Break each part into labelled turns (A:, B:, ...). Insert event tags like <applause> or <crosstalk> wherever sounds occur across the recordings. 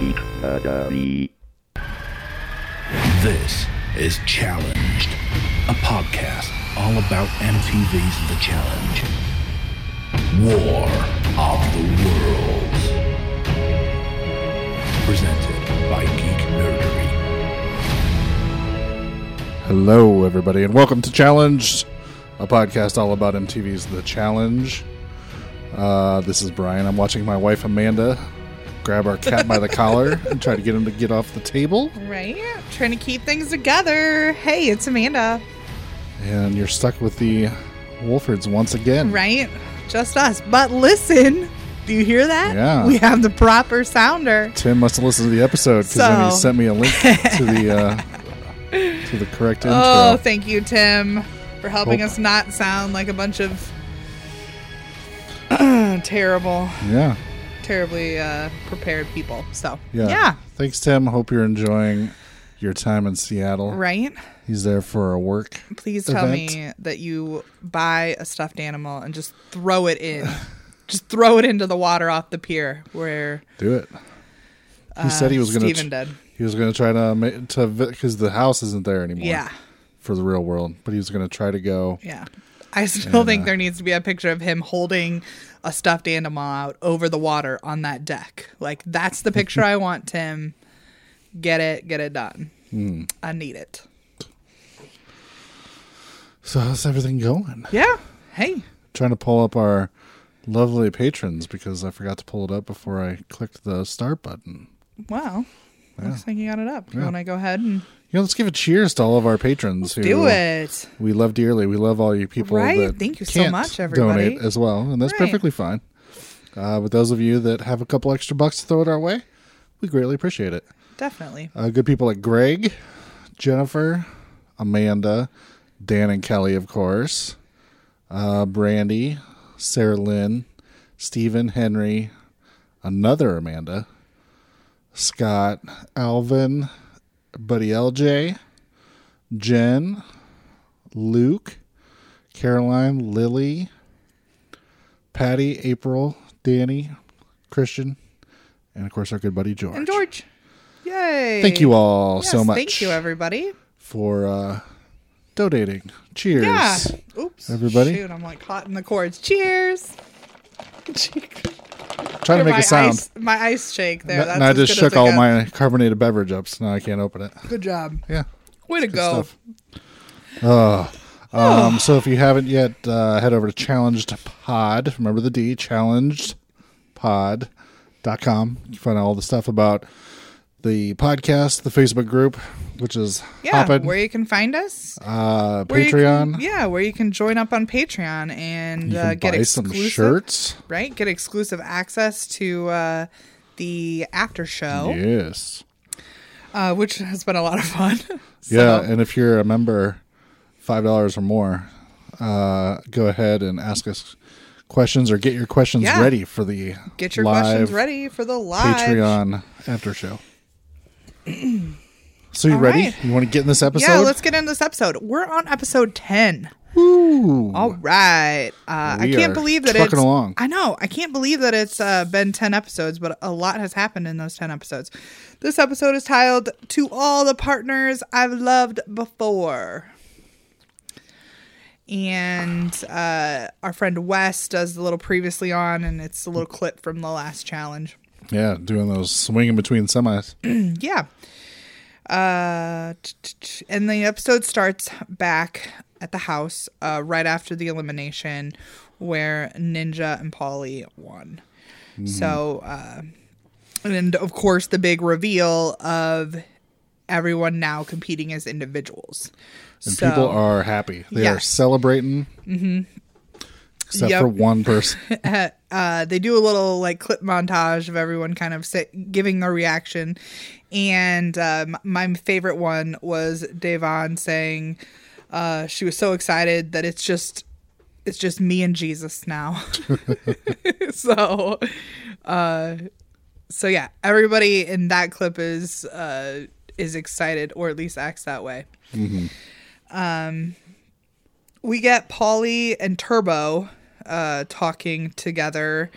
A: Geek Academy.
B: This is Challenged, a podcast all about MTV's The Challenge. War of the Worlds. Presented by Geek Nerdery.
C: Hello, everybody, and welcome to Challenge, a podcast all about MTV's The Challenge. Uh, this is Brian. I'm watching my wife Amanda grab our cat by the collar and try to get him to get off the table.
D: Right? Trying to keep things together. Hey, it's Amanda.
C: And you're stuck with the Wolfords once again.
D: Right? Just us. But listen, do you hear that?
C: Yeah.
D: We have the proper sounder.
C: Tim must have listened to the episode because then he
D: So-
C: sent me a link to the uh, <laughs> to the correct intro.
D: Oh, thank you, Tim, for helping
C: Hope-
D: us not sound like a bunch of <clears throat> terrible,
C: yeah,
D: terribly uh, prepared people. So,
C: yeah,
D: yeah.
C: Thanks, Tim. Hope you're enjoying your time in Seattle.
D: Right?
C: He's there for a work.
D: Please tell me that you buy a stuffed animal and just throw it in. <laughs> just throw it into the water off the pier where
C: Do it. He said he was going
D: Uh,
C: to.
D: did.
C: He was going to try to make to because the house isn't there anymore.
D: Yeah.
C: For the real world, but he was going to try to go.
D: Yeah. I still think
C: uh,
D: there needs to be a picture of him holding a stuffed animal out over the water on that deck. Like that's the picture I want, Tim. Get it, get it done.
C: Hmm.
D: I need it.
C: So how's everything going?
D: Yeah. Hey.
C: Trying to pull up our lovely patrons because I forgot to pull it up before I clicked the start button.
D: Wow. Looks like you got it up. You
C: Yeah.
D: want to go ahead and
C: You know, let's give a cheers to all of our patrons who
D: do it?
C: we love dearly. We love all you people
D: Right. Thank you so much, everybody.
C: donate as well, and that's
D: Right.
C: perfectly fine. Uh, but those of you that have a couple extra bucks to throw it our way, we greatly appreciate it.
D: Definitely.
C: Uh, good people like Greg, Jennifer, Amanda, Dan and Kelly, of course, uh, Brandy, Sarah Lynn, Stephen, Henry, another Amanda, Scott, Alvin, Buddy LJ, Jen, Luke, Caroline, Lily, Patty, April, Danny, Christian, and of course our good buddy George.
D: And George. Yay.
C: Thank you all
D: Yes,
C: so much
D: Thank you, everybody.
C: for uh, donating. Cheers.
D: Yeah. Oops.
C: Everybody?
D: Shoot, I'm like caught in the cords. Cheers. <laughs>
C: Trying to make a sound.
D: Ice, my ice shake there.
C: N- and I just shook all my carbonated beverage up, so now I can't open it.
D: Good job.
C: Yeah.
D: Way to go.
C: Uh, um, so if you haven't yet, uh, head over to Challenged Pod. Remember the D, challengedpod.com. You can find all the stuff about the podcast, the Facebook group, which is
D: Yeah,
C: hopping,
D: where you can find us.
C: uh,
D: Where
C: Patreon.
D: can- yeah, where you can join up on Patreon and uh, get exclusive
C: some shirts.
D: right? Get exclusive access to uh, the after show,
C: Yes.
D: uh, which has been a lot of fun. <laughs> So,
C: Yeah, and if you're a member, five dollars or more, uh, go ahead and ask us questions or get your questions
D: Yeah.
C: ready for the
D: get your questions ready for the live
C: Patreon after show. <clears throat> so you
D: All
C: ready?
D: right.
C: You want to get in this episode?
D: Yeah, let's get into this episode. We're on episode ten.
C: Woo.
D: All right. Uh, I
C: We
D: can't
C: are
D: believe that
C: trucking
D: it's.
C: along.
D: I know. I can't believe that it's uh, been 10 episodes, but a lot has happened in those 10 episodes. This episode is titled To All the Partners I've Loved Before. And uh, our friend Wes does the little previously on, and it's a little clip from the last challenge.
C: Yeah, doing those swinging between semis. <clears throat>
D: Yeah. Uh, t- t- t- and the episode starts back at the house uh, right after the elimination where Ninja and Paulie won. So, uh, and of course, the big reveal of everyone now competing as individuals.
C: And
D: So-
C: people are happy. They are celebrating. Mm-hmm. Except
D: Yep.
C: for one person. <laughs>
D: uh, they do a little like clip montage of everyone kind of sit, giving their reaction. And um, my favorite one was Da'Vonne saying uh, she was so excited that it's just it's just me and Jesus now. <laughs> <laughs> so, uh, so yeah, everybody in that clip is uh, is excited, or at least acts that way. Um, we get Paulie and Turbo uh, talking together,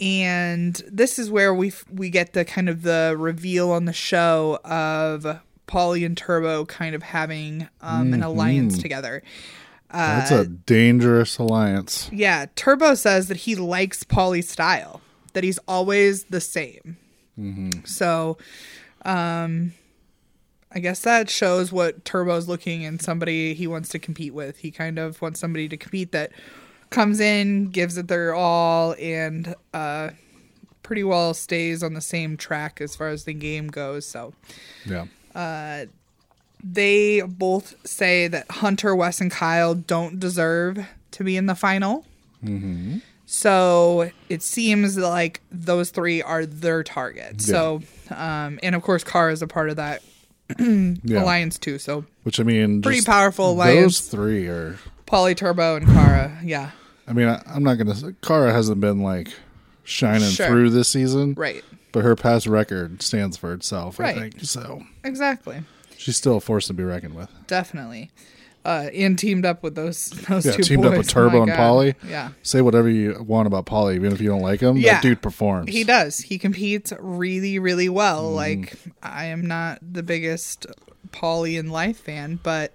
D: and this is where we f- we get the kind of the reveal on the show of Paulie and Turbo kind of having um, an alliance together.
C: Uh, That's a dangerous alliance.
D: Yeah, Turbo says that he likes Paulie's style, that he's always the same. So, um, I guess that shows what Turbo's looking in somebody he wants to compete with. He kind of wants somebody to compete that comes in, gives it their all, and uh, pretty well stays on the same track as far as the game goes. So,
C: Yeah.
D: they both say that Hunter, Wes, and Kyle don't deserve to be in the final. So it seems like those three are their target. So, um, and of course, Cara is a part of that <clears throat>
C: Yeah.
D: alliance too. So
C: Which I mean,
D: pretty powerful
C: Those three are.
D: Paulie Turbo and Cara. Yeah,
C: I mean, I, I'm not gonna. say Cara hasn't been like shining
D: Sure.
C: through this season,
D: right.
C: but her past record stands for itself.
D: Right.
C: I think so.
D: Exactly.
C: She's still a force to be reckoned with.
D: Definitely. Uh, and teamed up with those <laughs> those
C: Yeah,
D: two
C: teamed
D: boys.
C: up with
D: Oh
C: Turbo
D: my
C: and
D: God.
C: Paulie.
D: Yeah.
C: Say whatever you want about Paulie, even if you don't like him.
D: Yeah.
C: That dude performs.
D: He does. He competes really, really well.
C: Mm-hmm.
D: Like I am not the biggest Paulie in life fan, but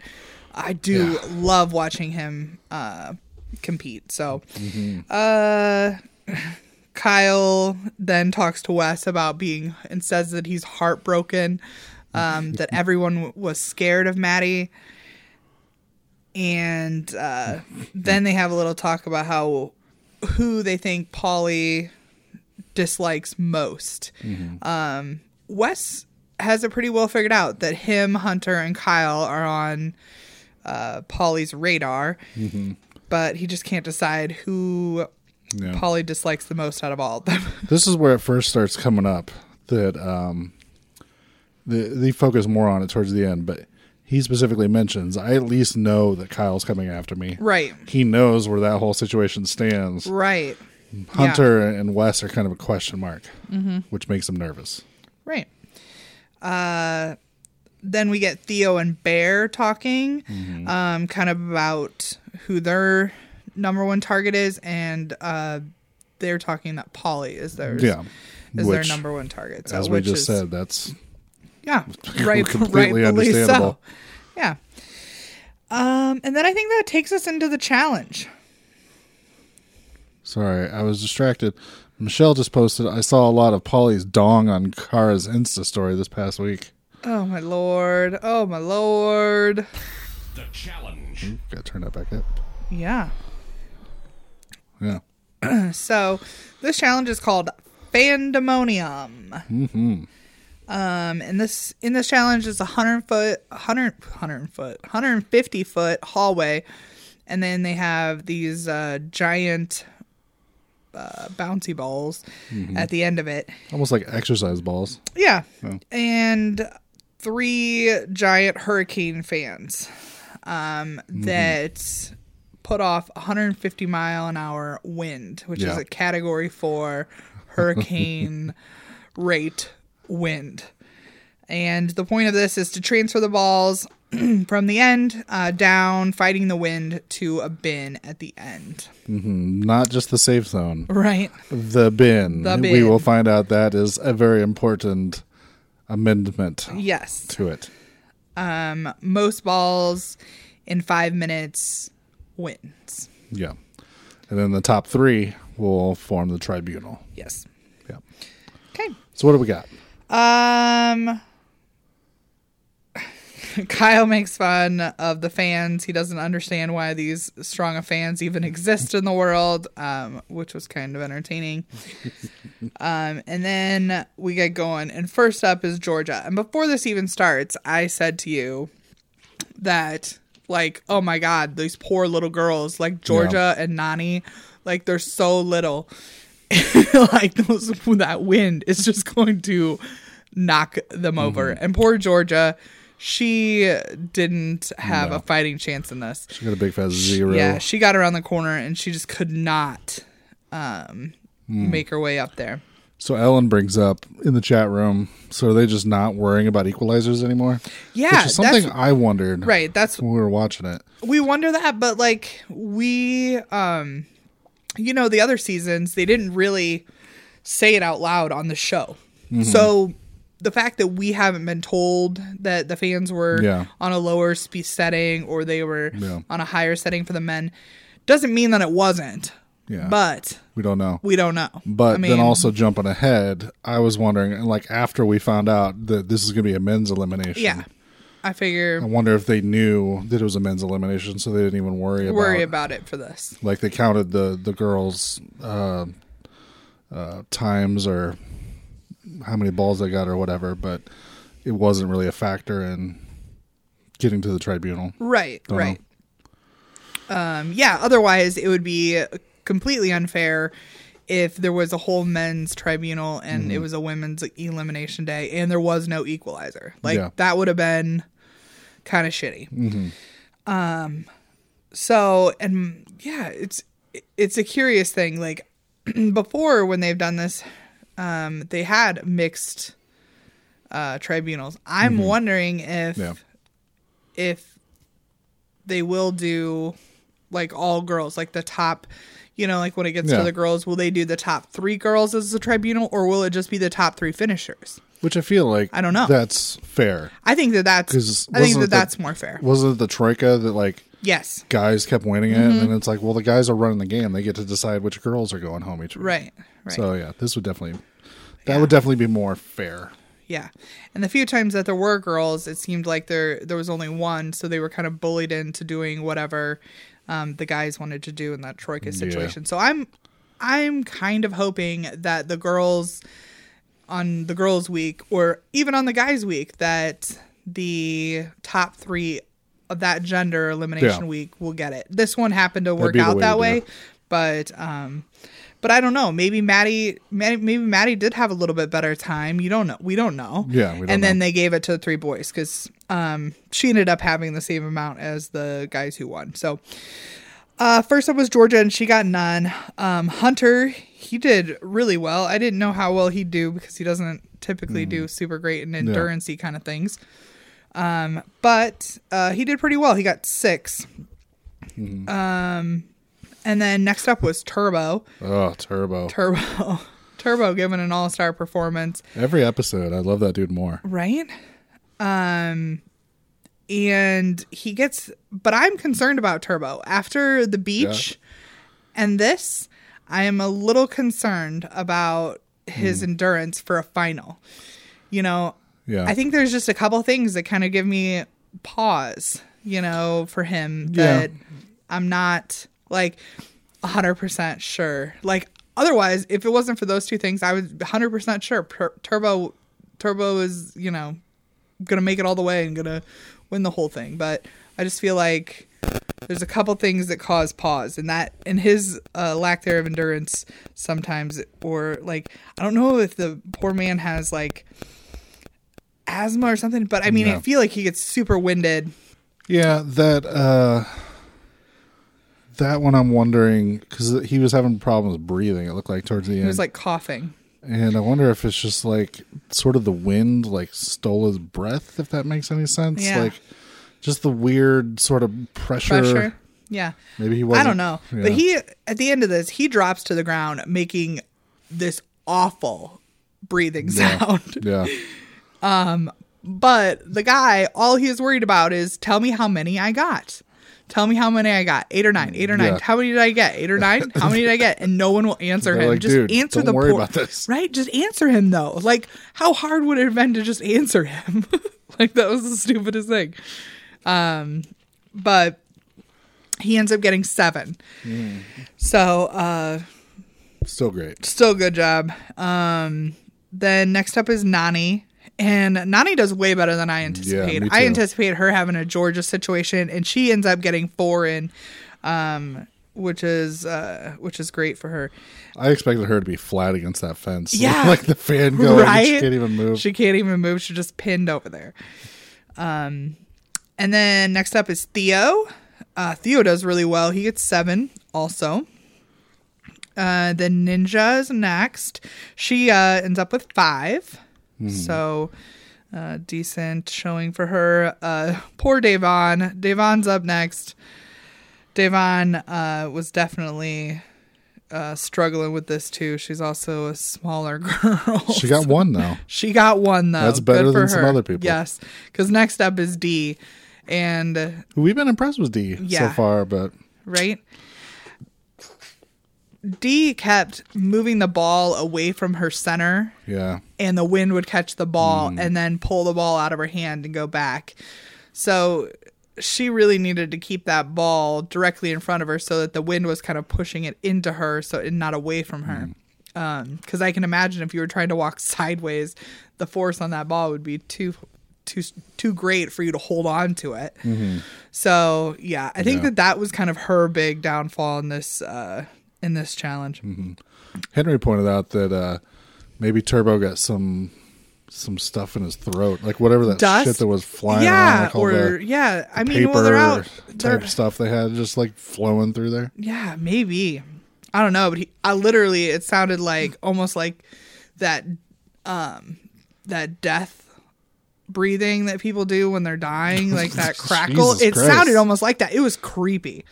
D: I do
C: Yeah.
D: love watching him uh, compete. So,
C: Mm-hmm.
D: uh, Kyle then talks to Wes about being and says that he's heartbroken, um, <laughs> that everyone w- was scared of Mattie. And uh, then they have a little talk about how who they think Paulie dislikes most. Um, Wes has it pretty well figured out that him, Hunter, and Kyle are on uh, Paulie's radar, but he just can't decide who
C: Yeah.
D: Paulie dislikes the most out of all of them. <laughs>
C: this is where it first starts coming up that um the, they focus more on it towards the end but he specifically mentions i at least know that kyle's coming after me
D: right,
C: he knows where that whole situation stands
D: right,
C: hunter and wes are kind of a question mark
D: Mm-hmm.
C: which makes him nervous
D: right. Uh, then we get Theo and Bear talking, um, kind of about who their number one target is, and uh, they're talking that Paulie is theirs.
C: yeah
D: is their number one target. So,
C: as we
D: which
C: just
D: is,
C: said that's
D: yeah, <laughs> right,
C: completely
D: rightfully so.
C: understandable.
D: Yeah. Um, and then I think that takes us into the challenge.
C: sorry i was distracted michelle just posted i saw a lot of paulie's dong on cara's insta story this past week
D: Oh my lord! Oh my lord!
B: The challenge.
C: gotta turn that back up
D: Yeah.
C: yeah <clears throat>
D: So this challenge is called Fandemonium. Mm-hmm. Um, and this in this challenge is a hundred foot, hundred, hundred foot, hundred and fifty foot hallway, and then they have these uh, giant uh, bouncy balls at the end of it.
C: almost like exercise balls
D: Yeah, and three giant hurricane fans um, that put off 150 mile an hour wind, which is a Category Four hurricane <laughs> rate wind. And the point of this is to transfer the balls <clears throat> from the end uh, down, fighting the wind to a bin at the end. Mm-hmm.
C: not just the safe zone
D: Right.
C: the bin.
D: The
C: We will find out that is a very important amendment
D: Yes.
C: to it.
D: Most balls in five minutes wins.
C: Yeah. And then the top three will form the tribunal.
D: Yes.
C: Yeah.
D: Okay.
C: So what do we got?
D: Um <laughs> Kyle makes fun of the fans. He doesn't understand why these strong of fans even exist in the world, um, which was kind of entertaining. <laughs> um, and then we get going. And first up is Georgia. And before this even starts, I said to you that, like, oh my God, these poor little girls, like Georgia and Nany, like, they're so little. <laughs> like those that wind is just going to knock them over. And poor Georgia, she didn't have a fighting chance in this.
C: She got a big fat zero.
D: Yeah, she got around the corner and she just could not um, make her way up there.
C: So Ellen brings up in the chat room. So are they just not worrying about equalizers anymore?
D: Yeah,
C: Which is something I wondered
D: right. That's
C: when we were watching it.
D: we wonder that, but like we, um, you know, the other seasons they didn't really say it out loud on the show.
C: Mm-hmm.
D: So the fact that we haven't been told that the fans were
C: Yeah.
D: on a lower speed setting or they were
C: Yeah.
D: on a higher setting for the men doesn't mean that it wasn't.
C: Yeah.
D: But
C: We don't know.
D: we don't know.
C: But
D: I mean,
C: then also jumping ahead, I was wondering, like after we found out that this is going to be a men's elimination.
D: yeah, I figure
C: I wonder if they knew that it was a men's elimination, so they didn't even worry about.
D: worry about it for this.
C: like they counted the the girls' uh, uh, times or how many balls I got or whatever, but it wasn't really a factor in getting to the tribunal.
D: Right,
C: Don't
D: right. Um, yeah, otherwise it would be completely unfair if there was a whole men's tribunal and
C: Mm-hmm.
D: it was a women's elimination day and there was no equalizer. Like
C: Yeah.
D: that would have been kind of shitty.
C: Mm-hmm.
D: Um so and yeah, it's it's a curious thing like <clears throat> before when they've done this um they had mixed uh tribunals. I'm wondering if
C: Mm-hmm. Yeah.
D: if they will do like all girls, like the top, you know, like when it gets
C: Yeah.
D: to the girls, will they do the top three girls as the tribunal, or will it just be the top three finishers?
C: Which I feel like
D: I don't know.
C: That's fair.
D: I think that that's. I think that
C: the-
D: that's more fair.
C: Wasn't it the troika that like
D: Yes.
C: guys kept winning it,
D: Mm-hmm.
C: and it's like, well, the guys are running the game; they get to decide which girls are going home each week.
D: Right. Right.
C: So yeah, this would definitely that would definitely be more fair.
D: Yeah. And the few times that there were girls, it seemed like there there was only one, so they were kind of bullied into doing whatever um, the guys wanted to do in that troika situation. So I'm I'm kind of hoping that the girls on the girls week or even on the guys week that the top 3 of that gender elimination
C: Yeah.
D: week will get it. This one happened to work out
C: way
D: that way, but um but I don't know. Maybe Mattie, maybe Mattie did have a little bit better time. You don't know. We don't know.
C: Yeah, we don't
D: and then
C: know.
D: they gave it to the three boys because um, she ended up having the same amount as the guys who won. So uh, first up was Georgia, and she got none. Um, Hunter, he did really well. I didn't know how well he'd do because he doesn't typically
C: Mm.
D: do super great in endurance kind of things. Um, but uh, he did pretty well. He got six.
C: Mm-hmm.
D: Um, and then next up was Turbo.
C: Oh, Turbo!
D: Turbo. <laughs> Turbo giving an all star performance.
C: Every episode, I love that dude more.
D: Right? Um and he gets but I'm concerned about Turbo. After the beach and this, I am a little concerned about his endurance for a final. You know,
C: Yeah,
D: I think there's just a couple things that kind of give me pause, you know, for him
C: Yeah.
D: that I'm not like 100% sure. Like otherwise, if it wasn't for those two things, I was 100% sure Tur- Turbo Turbo is, you know, going to make it all the way and going to win the whole thing, but I just feel like there's a couple things that cause pause and that and his uh, lack there of endurance sometimes or like i don't know if the poor man has like asthma or something but i mean i feel like he gets super winded
C: yeah. That uh, that one, I'm wondering because he was having problems breathing. It looked like towards the end.
D: he was like coughing
C: and I wonder if it's just like sort of the wind like stole his breath. If that makes any sense,
D: Yeah.
C: like just the weird sort of pressure.
D: pressure yeah
C: Maybe he
D: i
C: wasn't.
D: don't know
C: yeah.
D: but he at the end of this he drops to the ground making this awful breathing sound
C: Yeah, <laughs> Um
D: But the guy, all he is worried about is tell me how many I got. Tell me how many I got. Eight or nine. Eight or nine.
C: Yeah.
D: How many did I get? Eight or nine? How many did I get? And no one will answer
C: They're
D: him.
C: like,
D: just
C: "Dude,
D: answer the
C: worry
D: poor-
C: about this.
D: Right? Just answer him though. Like, how hard would it have been to just answer him? <laughs> like that was the stupidest thing. Um, but he ends up getting seven.
C: Mm.
D: So uh
C: still great.
D: Still good job. Um, then next up is Nany. And Nany does way better than I anticipated.
C: me
D: I anticipate her having a Georgia situation, and she ends up getting four in, um, which is uh, which is great for her.
C: I expected her to be flat against that fence. <laughs>
D: Yeah.
C: like the fan going,
D: right?
C: she can't even move.
D: She can't even move. She's just pinned over there. Um, and then next up is Theo. Uh, Theo does really well. He gets seven also. Uh, then Ninja is next. She uh, ends up with 5 So uh, decent showing for her. Uh, poor Da'Vonne. Da'Vonne's up next. Davon uh, was definitely uh, struggling with this too. She's also a smaller <laughs> girl.
C: She got one though.
D: She got one though.
C: That's better than some other people.
D: Yes, because next up is Dee, and
C: We've been impressed with Dee so far, but
D: right. Dee kept moving the ball away from her center,
C: yeah,
D: and the wind would catch the ball
C: Hmm.
D: and then pull the ball out of her hand and go back. So she really needed to keep that ball directly in front of her so that the wind was kind of pushing it into her, so and not away from her. Because I can imagine if you were trying to walk <laughs> sideways, the force on that ball would be too too too great for you to hold on to it. So yeah, I think
C: Mm-hmm. Yeah.
D: that that was kind of her big downfall in this uh, in this challenge.
C: Mm-hmm. Henry pointed out that uh, maybe Turbo got some some stuff in his throat, like whatever that
D: Dust?
C: shit that was flying around,
D: yeah,
C: like
D: or
C: the
D: yeah, I mean,
C: paper
D: well, they're out. They're,
C: type stuff they had, just like flowing through there.
D: yeah, maybe. I don't know, but he, I literally, it sounded like almost like that, um, that death breathing that people do when they're dying, like <laughs> that crackle. It
C: Christ.
D: sounded almost like that. It was creepy.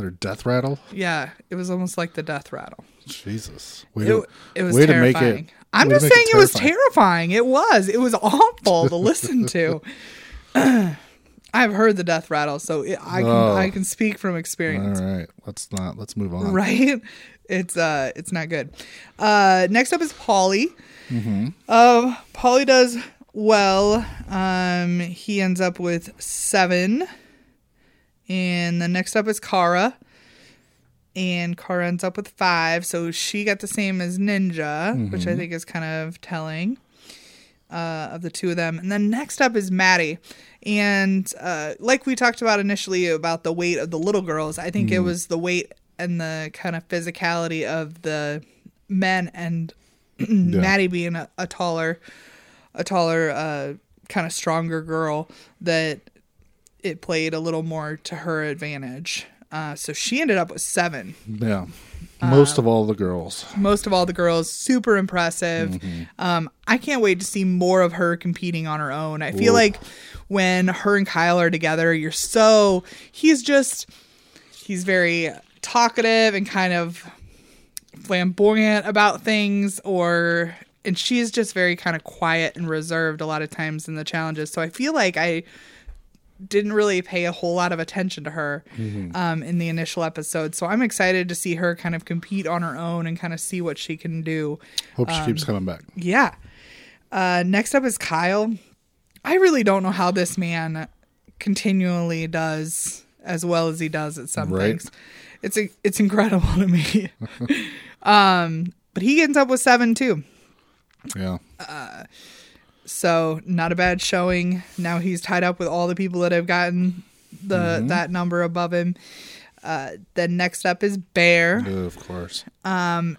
C: Their death rattle.
D: Yeah, it was almost like the death rattle.
C: Jesus, way,
D: It,
C: to,
D: it was
C: way to
D: terrifying.
C: make it.
D: I'm just saying it, was
C: terrifying.
D: terrifying. It was. It was awful to listen <laughs> to. <clears throat> I've heard the death rattle, so it, I can
C: Oh.
D: I can speak from experience.
C: All right, let's not. Let's move on.
D: Right? <laughs> It's uh it's not good. Uh next up is Paulie.
C: Mm-hmm.
D: Uh, Paulie does well. Um he ends up with seven. And the next up is Cara. And Cara ends up with five. So she got the same as Ninja, which
C: Mm-hmm.
D: I think is kind of telling uh, of the two of them. And then next up is Mattie. And uh, like we talked about initially about the weight of the little girls, I think it was the weight and the kind of physicality of the men and <clears throat> Mattie being a, a taller, a taller, uh, kind of stronger girl that it played a little more to her advantage. Uh, so she ended up with seven.
C: Yeah, most of all the girls.
D: most of all the girls. Super impressive. Um i can't wait to see more of her competing on her own. I feel like when her and kyle are together you're so he's just he's very talkative and kind of flamboyant about things or and she's just very kind of quiet and reserved a lot of times in the challenges. So i feel like i didn't really pay a whole lot of attention to her um, in the initial episode. So I'm excited to see her kind of compete on her own and kind of see what she can do.
C: Hope she
D: Um,
C: keeps coming back.
D: Yeah. Uh, next up is Kyle. I really don't know how this man continually does as well as he does at some
C: Right.
D: things. It's it's incredible <laughs> to me. <laughs> um, but he ends up with seven too.
C: Yeah,
D: So not a bad showing. Now he's tied up with all the people that have gotten the
C: Mm-hmm.
D: that number above him. Uh, then next up is Bear,
C: of course.
D: Um,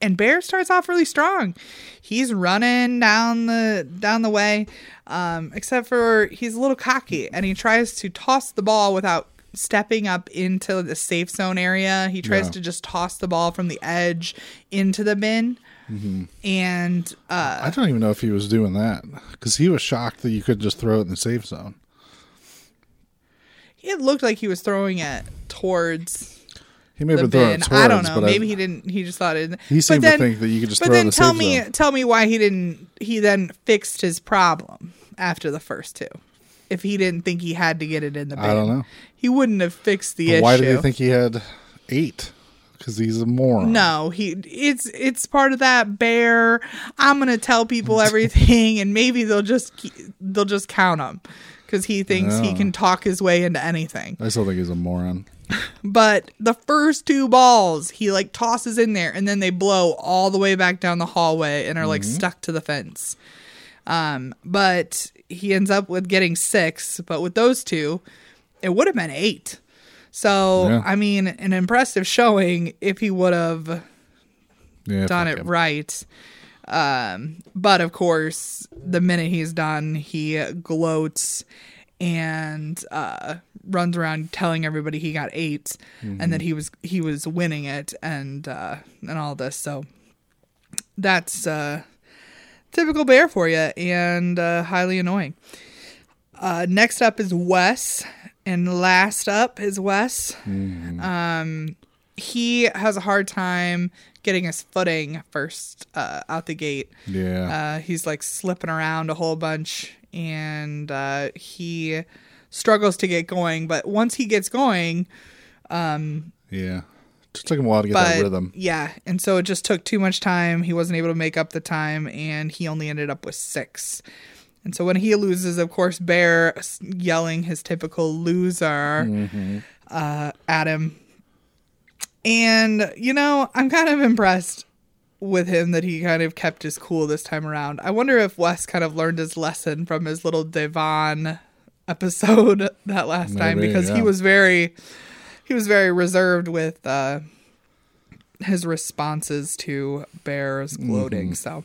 D: and Bear starts off really strong. He's running down the down the way, um, except for he's a little cocky and he tries to toss the ball without stepping up into the safe zone area. He tries
C: Yeah.
D: to just toss the ball from the edge into the bin.
C: Mm-hmm.
D: And uh,
C: I don't even know if he was doing that because he was shocked that you could just throw it in the safe zone.
D: it looked like he was throwing it towards
C: He may have been throwing it towards,
D: I don't know. Maybe
C: I,
D: he didn't. He just thought it.
C: He seemed to
D: then-
C: think that you could just
D: But
C: throw it in
D: then
C: the
D: tell
C: safe
D: me,
C: zone.
D: tell me why he didn't. He then fixed his problem after the first two. If he didn't think he had to get it in the bin,
C: I don't know.
D: He wouldn't have fixed the
C: But
D: issue.
C: why did he think he had eight? Because he's a moron.
D: No, he it's it's part of that bear. I'm gonna tell people <laughs> everything, and maybe they'll just they'll just count him because he thinks he can talk his way into anything.
C: I still think he's a moron. <laughs>
D: But the first two balls he like tosses in there and then they blow all the way back down the hallway and are like stuck to the fence. Um, but he ends up with getting six, but with those two, it would have been eight. So
C: Yeah.
D: I mean, an impressive showing if he would have
C: Yeah,
D: done it
C: him.
D: right. Um, but of course, the minute he's done, he gloats and uh, runs around telling everybody he got 8 and that he was he was winning it and uh, and all this. So that's uh, typical bear for you and uh, highly annoying. Uh, next up is Wes, and last up is Wes. Um, he has a hard time getting his footing first uh, out the gate.
C: Yeah.
D: Uh, he's like slipping around a whole bunch and uh, he struggles to get going. But once he gets going,
C: yeah. Just took him a while to get
D: but
C: that rhythm.
D: yeah, and so it just took too much time. He wasn't able to make up the time, and he only ended up with six. And so when he loses, of course, Bear yelling his typical loser
C: Mm-hmm.
D: uh, at him. And you know, I'm kind of impressed with him that he kind of kept his cool this time around. I wonder if Wes kind of learned his lesson from his little Da'Vonne episode <laughs> that last time
C: Maybe,
D: because he was very he was very reserved with uh his responses to Bear's gloating. So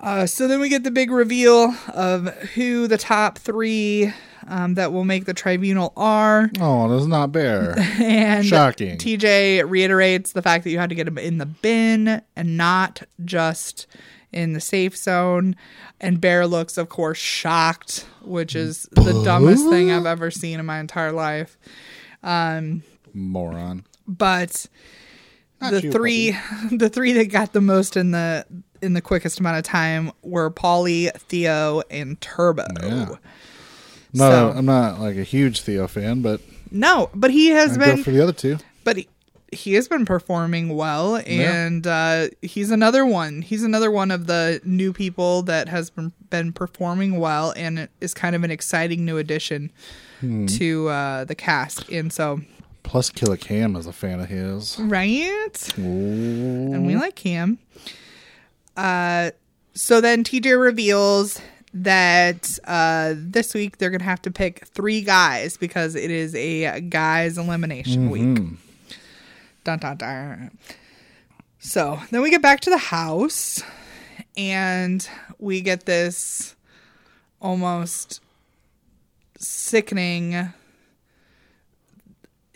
D: uh, so then we get the big reveal of who the top three um, that will make the tribunal are.
C: Oh, that's not bear. <laughs>
D: And
C: Shocking.
D: TJ reiterates the fact that you had to get him in the bin and not just in the safe zone. And Bear looks, of course, shocked, which is the dumbest thing I've ever seen in my entire life.
C: Moron.
D: But
C: Not
D: the
C: you,
D: three, <laughs> the three that got the most in the in the quickest amount of time were Paulie, Theo, and Turbo.
C: Yeah. No,
D: So-
C: I'm not like a huge Theo fan, but
D: No, but he has
C: I'd
D: been
C: go for the other two.
D: but he, he has been performing well and uh, he's another one he's another one of the new people that has been, been performing well and is kind of an exciting new addition
C: Hmm.
D: to uh, the cast and so
C: Plus, Killer Cam is a fan of his.
D: right
C: Ooh.
D: and we like him uh, so then tj reveals that uh, this week they're gonna have to pick three guys because it is a guys elimination week Dun, dun, dun. So then we get back to the house and we get this almost sickening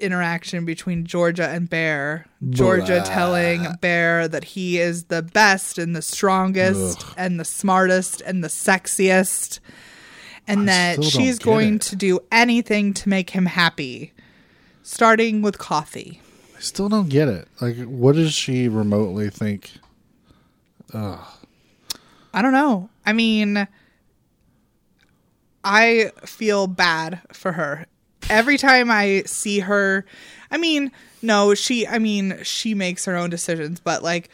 D: interaction between Georgia and Bear. Georgia
C: Blah.
D: telling Bear that he is the best and the strongest
C: Ugh.
D: and the smartest and the sexiest and
C: I
D: that she's going
C: it.
D: to do anything to make him happy starting with coffee.
C: I still don't get it. Like, what does she remotely think? Ugh.
D: I don't know. I mean, I feel bad for her. Every time I see her, I mean, no, she, I mean, she makes her own decisions, but like,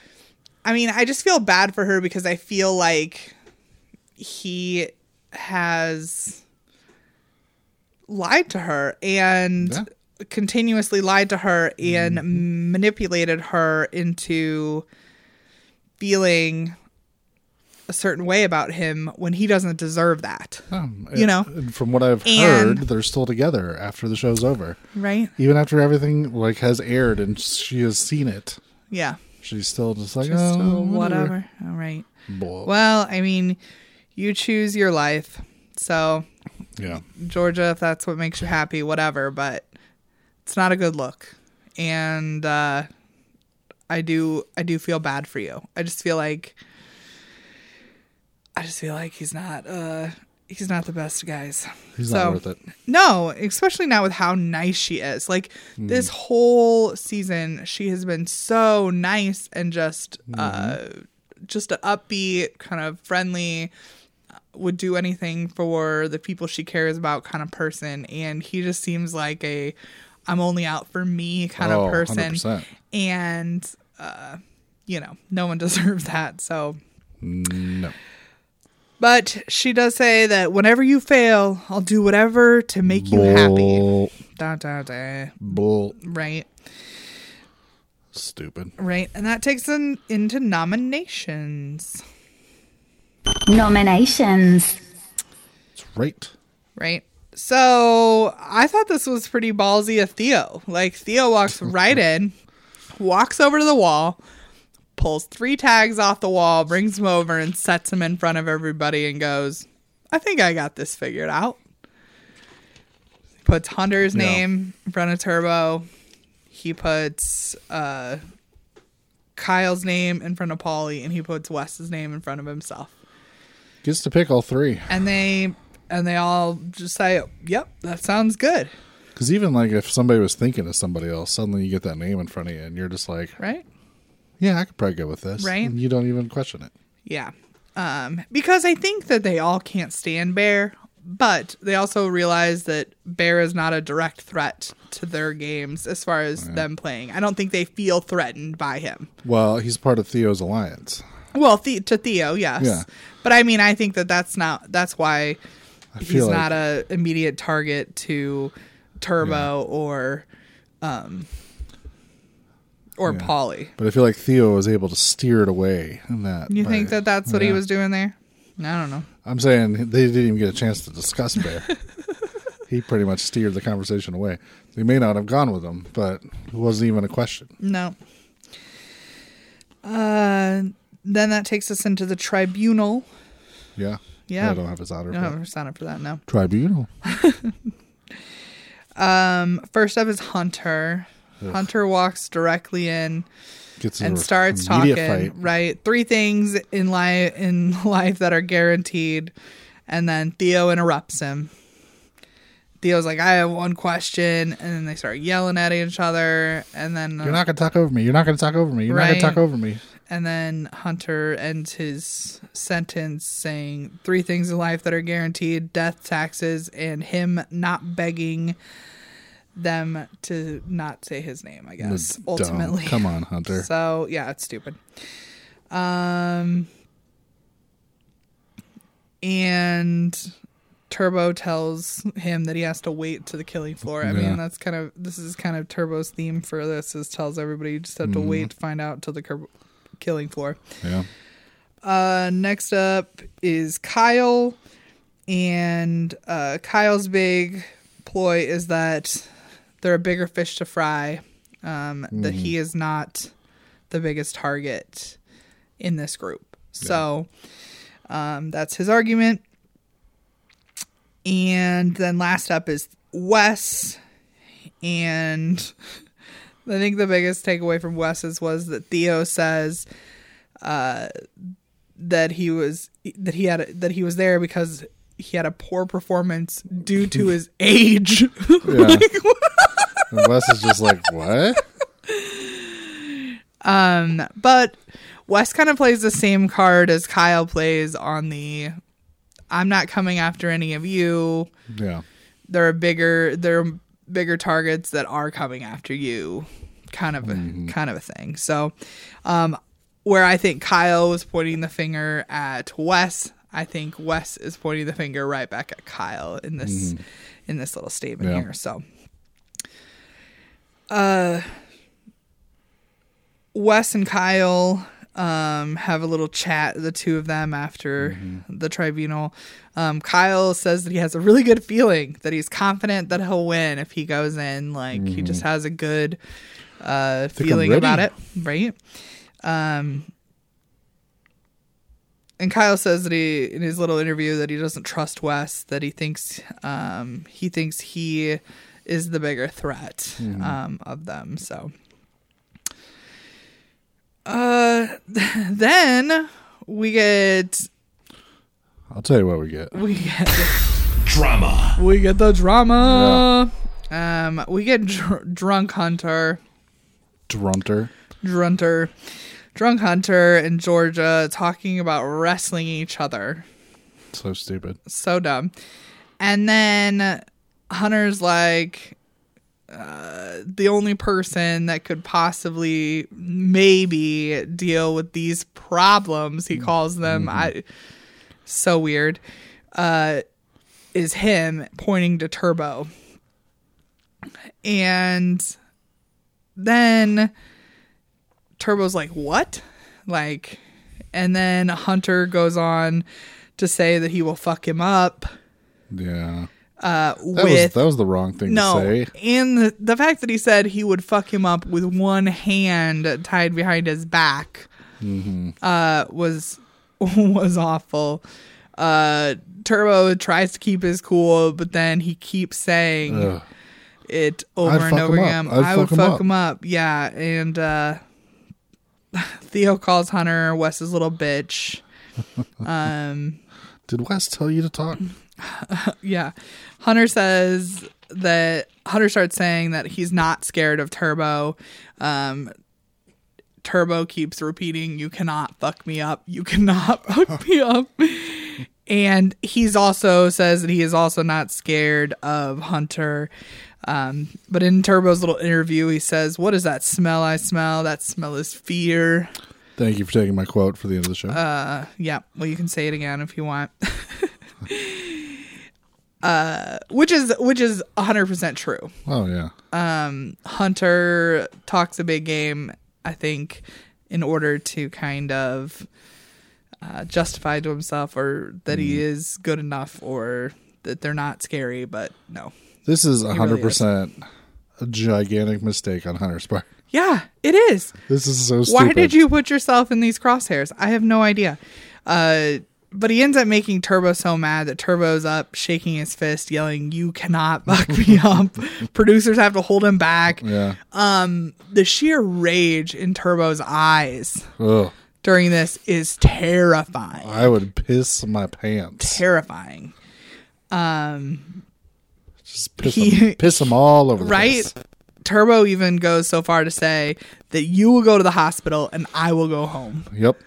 D: I mean, I just feel bad for her because I feel like he has lied to her and
C: Yeah.
D: continuously lied to her and mm-hmm. manipulated her into feeling a certain way about him when he doesn't deserve that.
C: Um,
D: You know?
C: from what I've
D: And-
C: heard, they're still together after the show's over.
D: Right?
C: Even after everything like has aired and she has seen it,
D: Yeah.
C: she's still just like,
D: Just
C: oh,
D: uh, whatever. All right.
C: Bull.
D: Well, I mean, you choose your life. So,
C: yeah,
D: Georgia, if that's what makes you happy, whatever, but it's not a good look. And uh I do I do feel bad for you. I just feel like I just feel like he's not uh he's not the best guys.
C: he's
D: So-
C: not worth it.
D: No, especially now with how nice she is. Like this whole season, she has been so nice and just uh just an upbeat, kind of friendly, would do anything for the people she cares about kind of person. And he just seems like a I'm only out for me kind
C: Oh,
D: of person.
C: 100%.
D: And uh, you know, no one <laughs> deserves that. So
C: No.
D: But she does say that whenever you fail, I'll do whatever to make you happy. Da, da, da.
C: Bull.
D: Right,
C: Stupid.
D: right. And that takes us into nominations.
A: Nominations.
C: It's right.
D: Right. So I thought this was pretty ballsy of Theo. Like Theo walks right <laughs> in, walks over to the wall, pulls three tags off the wall, brings them over, and sets them in front of everybody and goes, I think I got this figured out. Puts Hunter's
C: Yeah.
D: name in front of Turbo. He puts uh, Kyle's name in front of Paulie, and he puts Wes's name in front of himself
C: Gets to pick all three.
D: and they and they all just say, "Yep, that sounds good."
C: Because even like if somebody was thinking of somebody else, suddenly you get that name in front of you, and you're just like,
D: right?
C: Yeah, I could probably go with this,
D: Right.
C: And you don't even question it.
D: Yeah. Um, because I think that they all can't stand Bear, but they also realize that Bear is not a direct threat to their games as far as them playing. I don't think they feel threatened by him.
C: Well, he's part of Theo's alliance.
D: Well, the- to Theo, yes.
C: Yeah.
D: But I mean, I think that that's not that's why he's
C: like,
D: not a immediate target to Turbo or um or
C: Yeah.
D: Paulie.
C: but I feel like Theo was able to steer it away. In that,
D: You
C: by-
D: think that that's what he was doing there? I don't know.
C: I'm saying they didn't even get a chance to discuss Bear. <laughs> he pretty much steered the conversation away. They may not have gone with him, but it wasn't even a question.
D: No. Uh, then that takes us into the tribunal.
C: Yeah.
D: Yeah.
C: I don't have his honor.
D: No,
C: but-
D: we're signed up for that. No.
C: Tribunal. <laughs>
D: Um, first up is Hunter. Hunter walks directly in
C: Gets
D: and starts talking.
C: fight.
D: Right, three things in life in <laughs> life that are guaranteed, and then Theo interrupts him. Theo's like, "I have one question," and then they start yelling at each other, and then
C: You're not gonna talk over me. You're not gonna talk over me. You're not gonna talk over me.
D: And then Hunter ends his sentence saying three things in life that are guaranteed death, taxes, and him not begging them to not say his name, I guess, ultimately.
C: Come on, Hunter.
D: So, yeah, it's stupid. Um, and Turbo tells him that he has to wait to the killing floor. I
C: Yeah.
D: mean, that's kind of this is kind of Turbo's theme for this is tells everybody you just have to
C: Mm-hmm.
D: wait to find out till the cur- killing floor.
C: Yeah.
D: Uh, next up is Kyle, and uh, Kyle's big ploy is that they're a bigger fish to fry. Um, That he is not the biggest target in this group. So um, that's his argument. And then last up is Wes, and <laughs> I think the biggest takeaway from Wes's was that Theo says uh, that he was that he had a, that he was there because he had a poor performance due to his <laughs> age. <laughs>
C: And Wes is just like, what?
D: but Wes kind of plays the same card as Kyle plays on the I'm not coming after any of you.
C: Yeah.
D: There are bigger there are bigger targets that are coming after you kind of a kind of a thing. So um where I think Kyle was pointing the finger at Wes, I think Wes is pointing the finger right back at Kyle in this in this little statement
C: Yeah.
D: here. So uh Wes and Kyle um, have a little chat, the two of them, after the tribunal. Um, Kyle says that he has a really good feeling that he's confident that he'll win if he goes in. Like he just has a good uh, feeling about it, right? Um, and Kyle says that he, in his little interview, that he doesn't trust Wes. That he thinks um, he thinks he is the bigger threat um, of them. So, uh, <laughs> then we get
C: I'll tell you what we get. <laughs>
D: we get
B: Drama.
D: we get the drama. Um, we get dr- drunk hunter,
C: Drunter.
D: drunter, drunk hunter, and Georgia talking about wrestling each other.
C: So stupid.
D: so dumb. And then Hunter's like, uh, the only person that could possibly maybe deal with these problems, he calls them, I so weird, uh, is him pointing to Turbo. And then Turbo's like, what? Like, and then Hunter goes on to say that he will fuck him up
C: Yeah.
D: uh,
C: That
D: with
C: was that was the wrong thing
D: no,
C: to say.
D: and the, the fact that he said he would fuck him up with one hand tied behind his back
C: Mm-hmm.
D: uh, was <laughs> was awful. Uh, Turbo tries to keep his cool, but then he keeps saying
C: Ugh.
D: it over
C: I'd
D: and over again.
C: I'd fuck him up.
D: him up. Yeah, and uh, <laughs> Theo calls Hunter Wes's little bitch. Um, <laughs>
C: Did Wes tell you to talk? <laughs>
D: Yeah. Hunter says that Hunter starts saying that he's not scared of Turbo. Um, Turbo keeps repeating, You cannot fuck me up. You cannot fuck me up. And he's also says that he is also not scared of Hunter. Um, but in Turbo's little interview, he says, What is that smell I smell? That smell is fear.
C: Thank you for taking my quote for the end of the show.
D: Uh, yeah. Well, you can say it again if you want. <laughs> uh, which is which is hundred percent true.
C: oh yeah.
D: Hunter talks a big game. I think in order to kind of uh, justify to himself or that he is good enough or that they're not scary. But no,
C: This is a hundred percent a gigantic mistake on Hunter's part.
D: yeah, it is.
C: This is so stupid.
D: Why did you put yourself in these crosshairs? I have no idea. Uh, but he ends up making Turbo so mad that Turbo's up, shaking his fist, yelling, "You cannot fuck me <laughs> up!" Producers have to hold him back.
C: Yeah.
D: Um, The sheer rage in Turbo's eyes
C: Ugh.
D: during this is terrifying.
C: I would piss my pants.
D: Terrifying,
C: Just piss,
D: He-
C: them, piss them all over the
D: right?
C: place.
D: Turbo even goes so far to say that you will go to the hospital and I will go home.
C: Yep.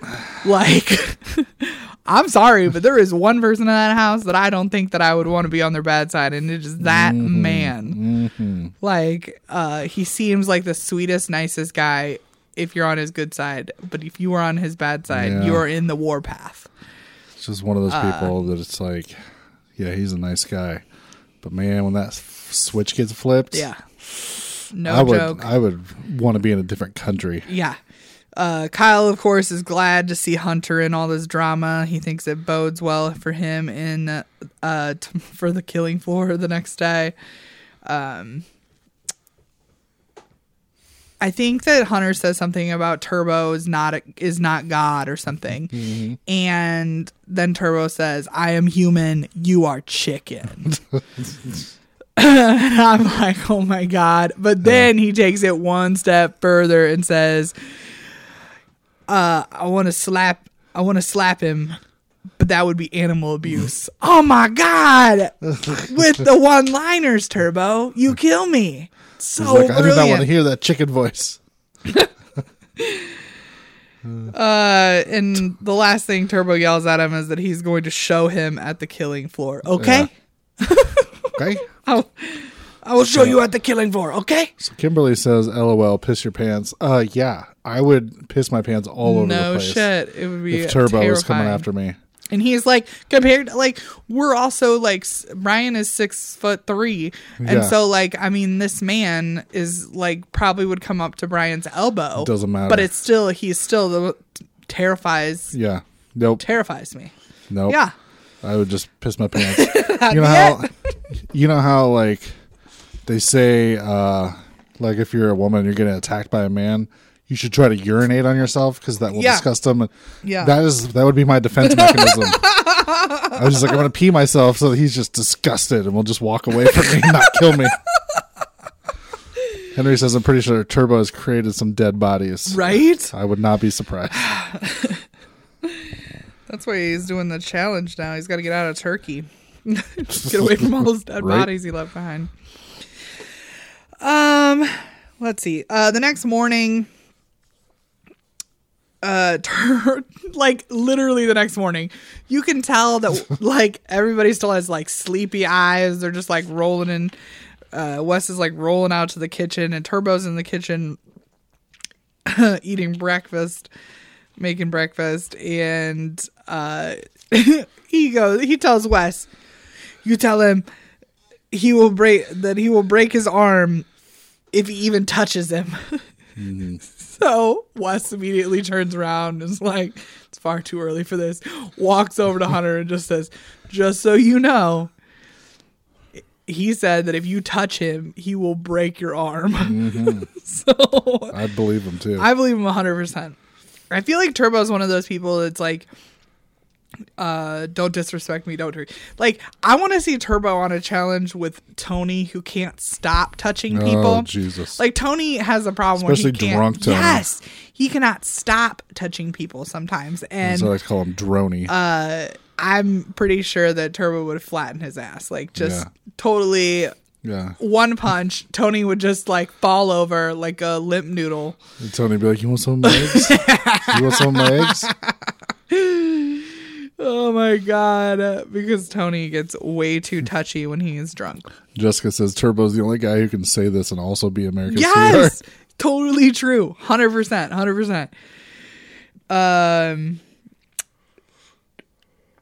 D: Like, <laughs> I'm sorry, but there is one person in that house that I don't think that I would want to be on their bad side, and it is that
C: Mm-hmm.
D: man. Like, uh, he seems like the sweetest, nicest guy if you're on his good side, but if you are on his bad side,
C: Yeah.
D: you are in the warpath.
C: It's just one of those
D: Uh,
C: people that it's like, yeah, he's a nice guy, but man, when that switch gets flipped,
D: Yeah, no
C: I would,
D: joke.
C: I would want to be in a different country.
D: Yeah. Uh, Kyle, of course, is glad to see Hunter in all this drama. He thinks it bodes well for him in uh, t- <laughs> for the killing floor the next day. Um, I think that Hunter says something about Turbo is not a, is not God or something, and then Turbo says, "I am human, you are chicken." <laughs> and I'm like, oh my God. But then he takes it one step further and says, uh, I want to slap, I want to slap him, but that would be animal abuse. <laughs> oh my God. <laughs> With the one liners, Turbo, you kill me. So
C: He's like, I do not want to hear that chicken voice. <laughs>
D: Uh, and the last thing Turbo yells at him is that he's going to show him at the killing floor. Okay? <laughs>
C: Okay.
D: I'll, I will show you at the killing floor. Okay?
C: So Kimberly says, "LOL, piss your pants." Uh, yeah, I would piss my pants all over
D: no
C: the place No
D: shit. It would be
C: if Turbo
D: terrifying.
C: was coming after me.
D: And he's like compared to, like we're also like Brian is six foot three, and
C: Yeah.
D: so like I mean this man is like probably would come up to Brian's elbow.
C: Doesn't matter.
D: but it's still he's still the terrifies
C: Yeah. Nope.
D: terrifies me.
C: Nope.
D: Yeah,
C: I would just piss my pants. <laughs> you know how you know how like they say uh like if you're a woman you're getting attacked by a man, you should try to urinate on yourself because that will
D: Yeah.
C: disgust them.
D: Yeah.
C: That is that would be my defense mechanism. I was just like I'm gonna pee myself so that he's just disgusted and will just walk away from me and not kill me. Henry says I'm pretty sure Turbo has created some dead bodies.
D: right.
C: I would not be surprised.
D: That's why he's doing the challenge now. He's got to get out of Turkey, <laughs> get away from all those dead
C: Right.
D: bodies he left behind. Um, let's see. Uh, the next morning, uh, <laughs> like literally the next morning, you can tell that <laughs> like everybody still has like sleepy eyes. They're just like rolling in. Uh, Wes is like rolling out to the kitchen, and Turbo's in the kitchen <laughs> eating breakfast, making breakfast, and uh, he goes. He tells Wes, "You tell him he will break that he will break his arm if he even touches him." Mm-hmm. <laughs> So Wes immediately turns around and is like, "It's far too early for this." Walks over to Hunter and just says, "Just so you know." He said that if you touch him, he will break your arm. Mm-hmm. <laughs> so
C: I believe him too.
D: I believe him 100%. I feel like Turbo is one of those people that's like, uh, don't disrespect me, don't hurt. Like, I want to see Turbo on a challenge with Tony, who can't stop touching people.
C: Oh Jesus.
D: Like Tony has a problem
C: Especially
D: where he can't.
C: drunk Tony.
D: Yes, he cannot stop touching people sometimes, and
C: so I like call him Droney.
D: uh, I'm pretty sure that Turbo would flatten his ass. Like just
C: Yeah.
D: totally
C: Yeah.
D: one punch, <laughs> Tony would just like fall over like a limp noodle.
C: And Tony would be like, "You want some eggs? you want some eggs?" <laughs>
D: Oh my god. Because Tony gets way too touchy when he is drunk.
C: Jessica says Turbo's the only guy who can say this and also be American.
D: Yes,
C: sweetheart.
D: totally true. Hundred percent, hundred percent. Um,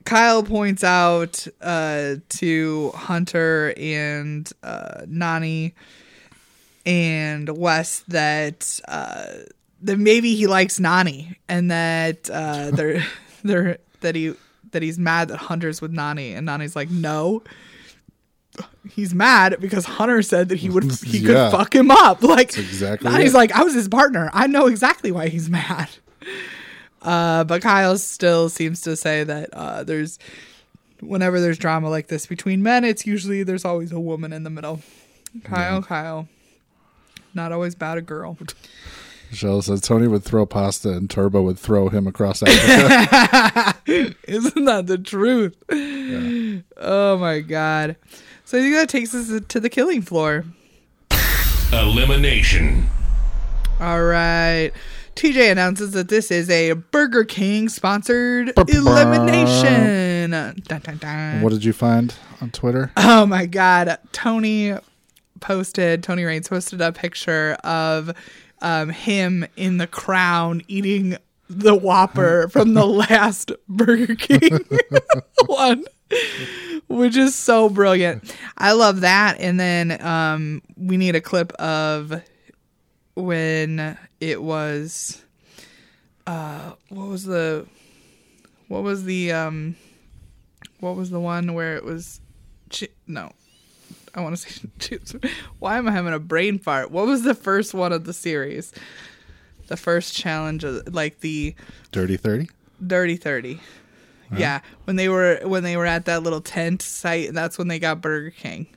D: Kyle points out uh, to Hunter and uh, Nany and Wes that uh, that maybe he likes Nany and that uh, they're <laughs> they're that he that he's mad that Hunter's with Nany and Nany's like no he's mad because Hunter said that he would <laughs> he could fuck him up. <laughs> Like
C: exactly
D: Nany's
C: it.
D: like, I was his partner. I know exactly why he's <laughs> mad. Uh, but Kyle still seems to say that uh, there's whenever there's drama like this between men, it's usually there's always a woman in the middle. Kyle, Kyle, not always about a girl.
C: Michelle says Tony would throw pasta and Turbo would throw him across Africa. <laughs>
D: Isn't that the truth? Oh my god. So I think that takes us to the killing floor.
B: Elimination.
D: All right. TJ announces that this is a Burger King sponsored elimination. Dun, dun, dun.
C: what did you find on Twitter?
D: Oh my god. Tony posted, Tony Raines posted a picture of um, him in the crown eating the Whopper from the last Burger King <laughs> one. Which is so brilliant. I love that. And then um, we need a clip of when it was uh what was the what was the um what was the one where it was chi- no i want to say <laughs> why am i having a brain fart what was the first one of the series the first challenge of, like the
C: Dirty Thirty.
D: dirty 30 yeah. When they were when they were at that little tent site that's when they got burger king.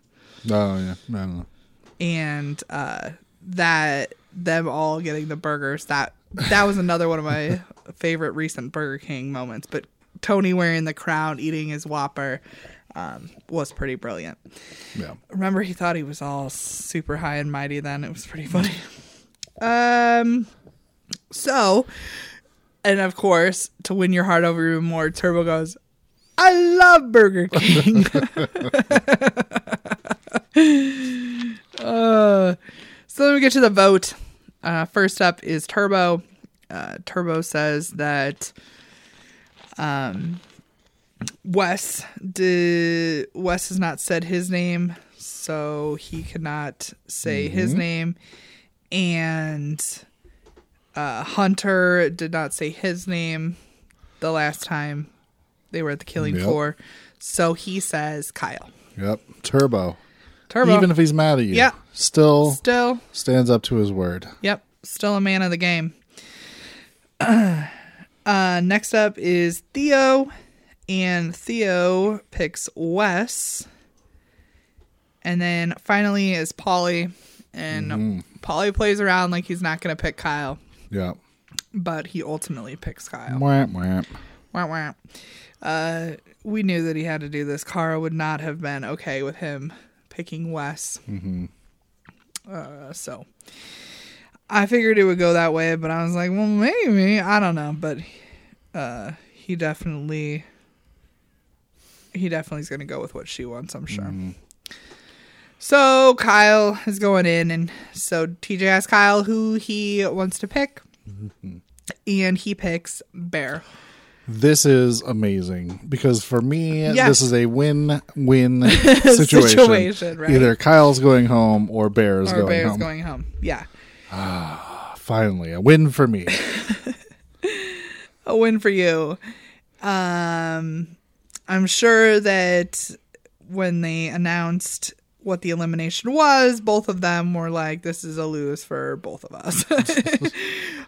C: Oh yeah, I don't know.
D: and uh that them all getting the burgers that that was another one of my <laughs> favorite recent burger king moments. But tony wearing the crown eating his whopper um, was pretty brilliant.
C: Yeah,
D: remember he thought he was all super high and mighty then? It was pretty funny. <laughs> Um so and of course to win your heart over even more turbo goes i love burger king. <laughs> Uh, so then we get to the vote. Uh, first up is turbo. Uh, turbo says that um Wes did Wes has not said his name, so he cannot say his name. And uh, Hunter did not say his name the last time they were at the killing
C: Yep.
D: floor. So he says Kyle.
C: yep. Turbo.
D: Turbo.
C: Even if he's mad at you,
D: Yeah.
C: still
D: still,
C: stands up to his word.
D: yep, still a man of the game. <clears throat> Uh, next up is Theo, and Theo picks Wes. And then finally is Paulie, and Paulie plays around like he's not going to pick Kyle,
C: Yeah.
D: but he ultimately picks Kyle.
C: Wham, wham.
D: Wah, wah. Uh, we knew that he had to do this. Cara would not have been okay with him picking Wes. Uh, so I figured it would go that way, but I was like, well, maybe I don't know, but uh, he definitely he definitely is going to go with what she wants. I'm sure. So Kyle is going in, and so TJ asks Kyle who he wants to pick, and he picks Bear.
C: This is amazing because for me,
D: Yeah.
C: this is a win-win <laughs> situation.
D: Situation, right.
C: Either Kyle's going home or Bear's
D: or
C: going
D: Bear's
C: home.
D: going home. Yeah.
C: Finally, a win for me. <laughs>
D: a win for you. Um, I'm sure that when they announced what the elimination was, both of them were like, "This is a lose for both of us." <laughs>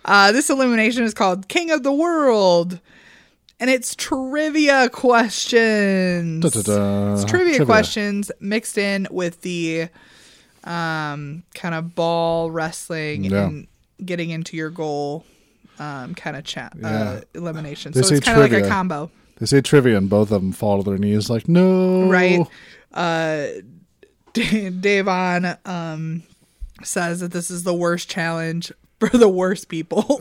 D: uh, this elimination is called King of the World, and it's trivia questions.
C: Da-da-da.
D: It's trivia, questions mixed in with the um, kind of ball wrestling
C: Yeah.
D: and getting into your goal um, kind of chat
C: Yeah.
D: uh, elimination.
C: They
D: so it's kind of like a combo.
C: They say trivia, and both of them fall to their knees, like, no.
D: right? Uh, <laughs> D- Da'Vonne um, says that this is the worst challenge <laughs> for the worst people,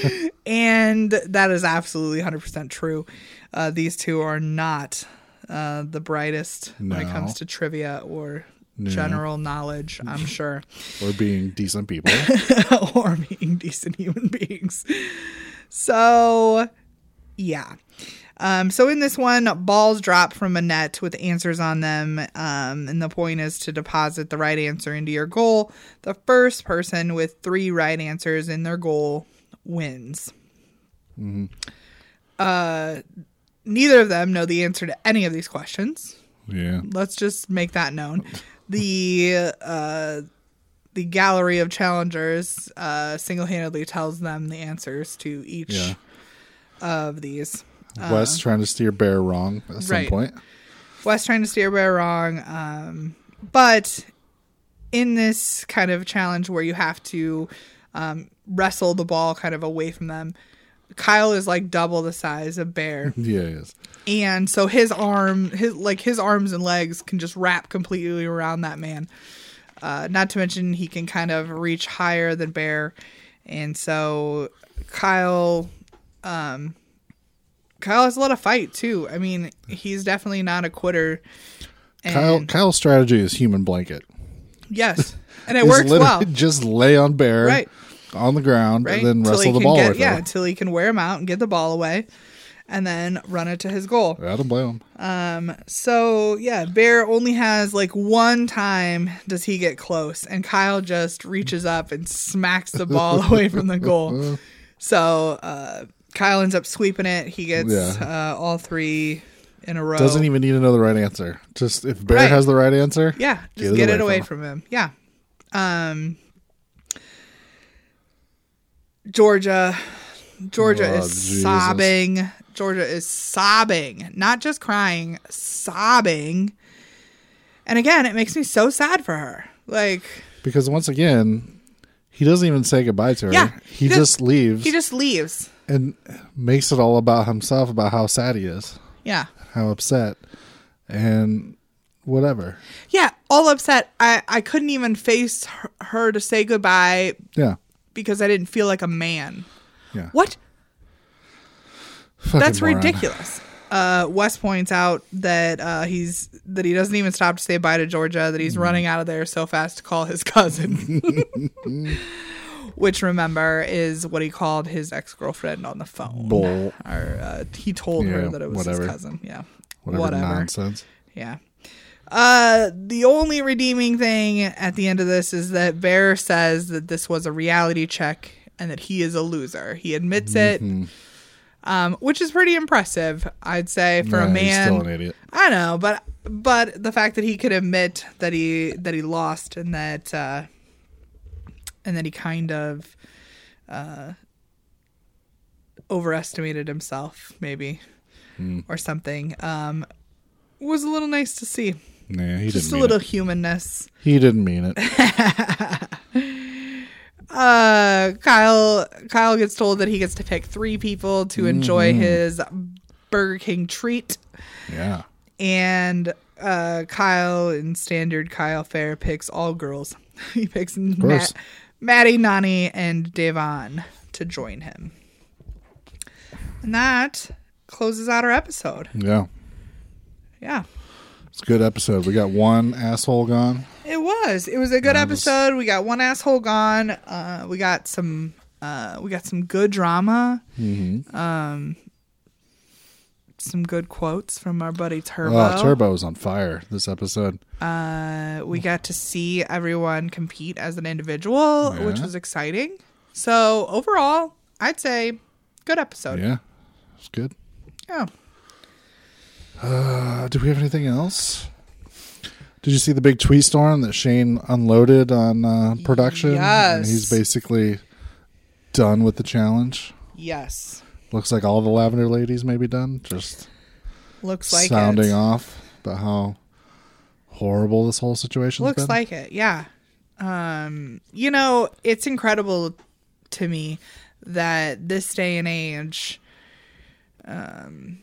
D: <laughs> and that is absolutely 100% true. Uh, these two are not uh, the brightest when it comes to trivia or general knowledge, I'm sure,
C: Or being decent people.
D: or being decent human beings. So, yeah. Um, so in this one, balls drop from a net with answers on them, um, and the point is to deposit the right answer into your goal. The first person with three right answers in their goal wins. Uh, neither of them know the answer to any of these questions.
C: yeah.
D: Let's just make that known. The uh, the gallery of challengers uh, single handedly tells them the answers to each
C: Yeah.
D: of these.
C: Wes trying to steer Bear wrong at some
D: Uh,
C: point.
D: Wes trying to steer Bear wrong. Um, but in this kind of challenge where you have to um, wrestle the ball kind of away from them, Kyle is like double the size of Bear. <laughs>
C: Yeah, he is.
D: and so his arm his like his arms and legs can just wrap completely around that man uh, not to mention he can kind of reach higher than bear and so kyle um kyle has a lot of fight too i mean he's definitely not a quitter and
C: Kyle Kyle's strategy is human blanket.
D: yes and <laughs> it works well
C: Just lay on Bear
D: Right.
C: on the ground
D: right
C: and then
D: Till
C: wrestle the ball
D: get, yeah until he can wear him out and get the ball away and then run it to his goal
C: I don't blame him.
D: So yeah, Bear only has like one time does he get close, and Kyle just reaches up and smacks the ball <laughs> away from the goal. <laughs> So uh, Kyle ends up sweeping it. He gets
C: Yeah.
D: uh, all three in a row.
C: Doesn't even need to know the right answer. Just if Bear
D: Right.
C: has the right answer,
D: yeah, just
C: it
D: get, it
C: away
D: away
C: from
D: from him. Yeah. Um. Georgia, Georgia
C: Oh,
D: is
C: Jesus.
D: sobbing. Georgia is sobbing, not just crying, sobbing. And again, it makes me so sad for her. Like
C: because once again, he doesn't even say goodbye to her.
D: Yeah,
C: he,
D: he just-
C: just leaves
D: he just leaves.
C: And makes it all about himself, about how sad he is,
D: Yeah.
C: how upset, and whatever.
D: Yeah, all upset. I I couldn't even face her, her to say goodbye
C: Yeah,
D: because I didn't feel like a man.
C: yeah.
D: What?
C: Fucking
D: That's
C: moron.
D: ridiculous. Uh, Wes points out that uh, he's that he doesn't even stop to say bye to Georgia. That he's
C: Mm.
D: running out of there so fast to call his cousin, <laughs> <laughs> which remember is what he called his ex girlfriend on the phone.
C: Bull.
D: Or uh, he told her that it was
C: whatever.
D: his cousin. Yeah,
C: Whatever, nonsense.
D: Yeah. Uh, the only redeeming thing at the end of this is that Bear says that this was a reality check and that he is a loser. He admits it, um, which is pretty impressive, I'd say, for
C: Nah,
D: a
C: he's
D: man.
C: still an idiot.
D: I know, but but the fact that he could admit that he that he lost and that uh, and that he kind of uh, overestimated himself, maybe
C: Hmm.
D: or something, um, was a little nice to see.
C: Nah, he
D: Just a little
C: it.
D: humanness.
C: He didn't mean it. <laughs>
D: Uh, Kyle Kyle gets told that he gets to pick three people to enjoy
C: Mm-hmm.
D: his Burger King treat.
C: Yeah.
D: and uh, Kyle in standard Kyle fare picks all girls. <laughs> he picks Matt,
C: course.
D: Mattie, Nany, and Da'Vonne to join him. And that closes out our episode.
C: Yeah.
D: Yeah.
C: It's a good episode. We got one asshole gone.
D: It was. It was a good
C: was-
D: episode. We got one asshole gone. Uh, we got some. Uh, we got some good drama.
C: Mm-hmm.
D: Um, some good quotes from our buddy Turbo.
C: Oh, Turbo was on fire this episode.
D: Uh, we got to see everyone compete as an individual, which was exciting. So overall, I'd say good episode.
C: Yeah. It's good.
D: Yeah.
C: Uh, do we have anything else? Did you see the big tweet storm that Shane unloaded on uh, production? And he's basically done with the challenge.
D: Yes.
C: Looks like all the lavender ladies may be done. Just
D: Looks like
C: sounding
D: it.
C: off about how horrible this whole situation
D: Looks
C: been.
D: like it. Yeah. Um, you know, it's incredible to me that this day and age, um,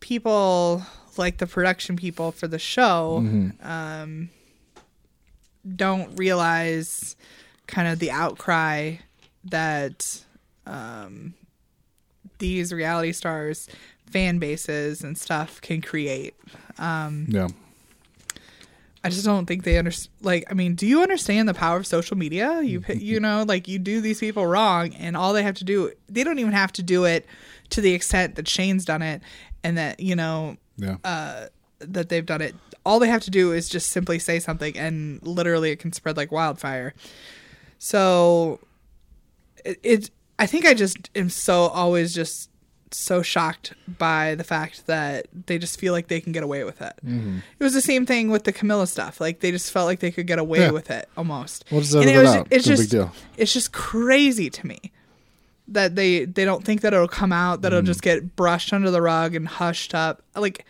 D: people like the production people for the show um, don't realize kind of the outcry that um, these reality stars fan bases and stuff can create Um,
C: Yeah.
D: I just don't think they understand. Like, I mean, do you understand the power of social media? You, you know, like you do these people wrong, and all they have to do, they don't even have to do it to the extent that Shane's done it, and that you know
C: Yeah.
D: Uh, that they've done it. All they have to do is just simply say something, and literally it can spread like wildfire. So, it, it I think I just am so always just so shocked by the fact that they just feel like they can get away with it.
C: Mm-hmm.
D: It was the same thing with the Camila stuff. Like they just felt like they could get away
C: Yeah.
D: with it almost.
C: Edit
D: And
C: it
D: was-. It's
C: No
D: just
C: big deal.
D: it's just crazy to me that they they don't think that it'll come out that
C: Mm.
D: it'll just get brushed under the rug and hushed up. Like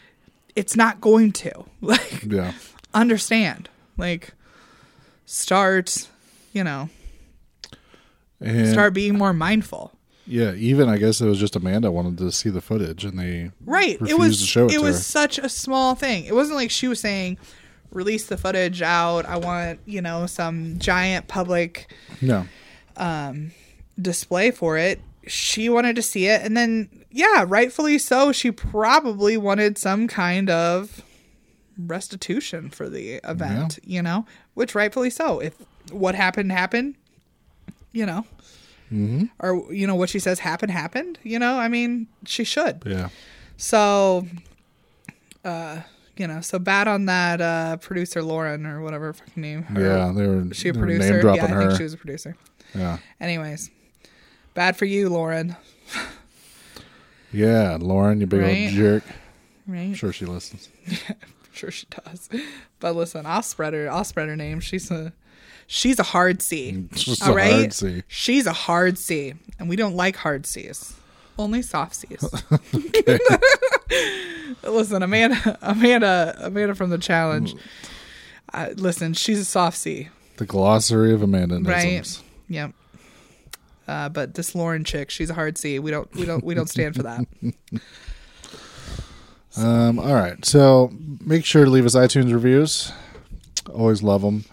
D: it's not going to. <laughs> Like
C: yeah.
D: understand. Like start, you know,
C: And
D: start being more mindful.
C: yeah, even I guess it was just Amanda wanted to see the footage and they
D: Right. it was
C: to show it,
D: it was
C: her.
D: such a small thing. It wasn't like she was saying release the footage out. I want, you know, some giant public
C: No.
D: Um, display for it. She wanted to see it and then yeah, rightfully so, she probably wanted some kind of restitution for the event, you know, which rightfully so. If what happened happened, you know, mm-hmm. or you know what she says happened happened, you know, I mean, she should.
C: Yeah.
D: So, uh, you know, so bad on that uh, producer Lauren or whatever her fucking name. Her-
C: Yeah. They were,
D: she a
C: they
D: producer? yeah, I
C: her.
D: think she was a producer.
C: yeah.
D: Anyways, bad for you, Lauren.
C: Yeah. Lauren, you big
D: Right?
C: old jerk.
D: Right?
C: I'm sure she listens.
D: Yeah, <laughs> sure she does. But listen, I'll spread her. I'll spread her name. She's a she's a hard C.
C: Just
D: all
C: a
D: right?
C: hard C.
D: She's a hard C, and we don't like hard C's. Only soft C's. <laughs> <laughs> listen, Amanda, Amanda, Amanda from the challenge. Uh, listen, she's a soft C,
C: The glossary of Amanda
D: right? Yep. Uh, but this Lauren chick, she's a hard C. We don't, we don't, we don't stand for that. <laughs>
C: Um, all right. So make sure to leave us iTunes reviews. Always love them.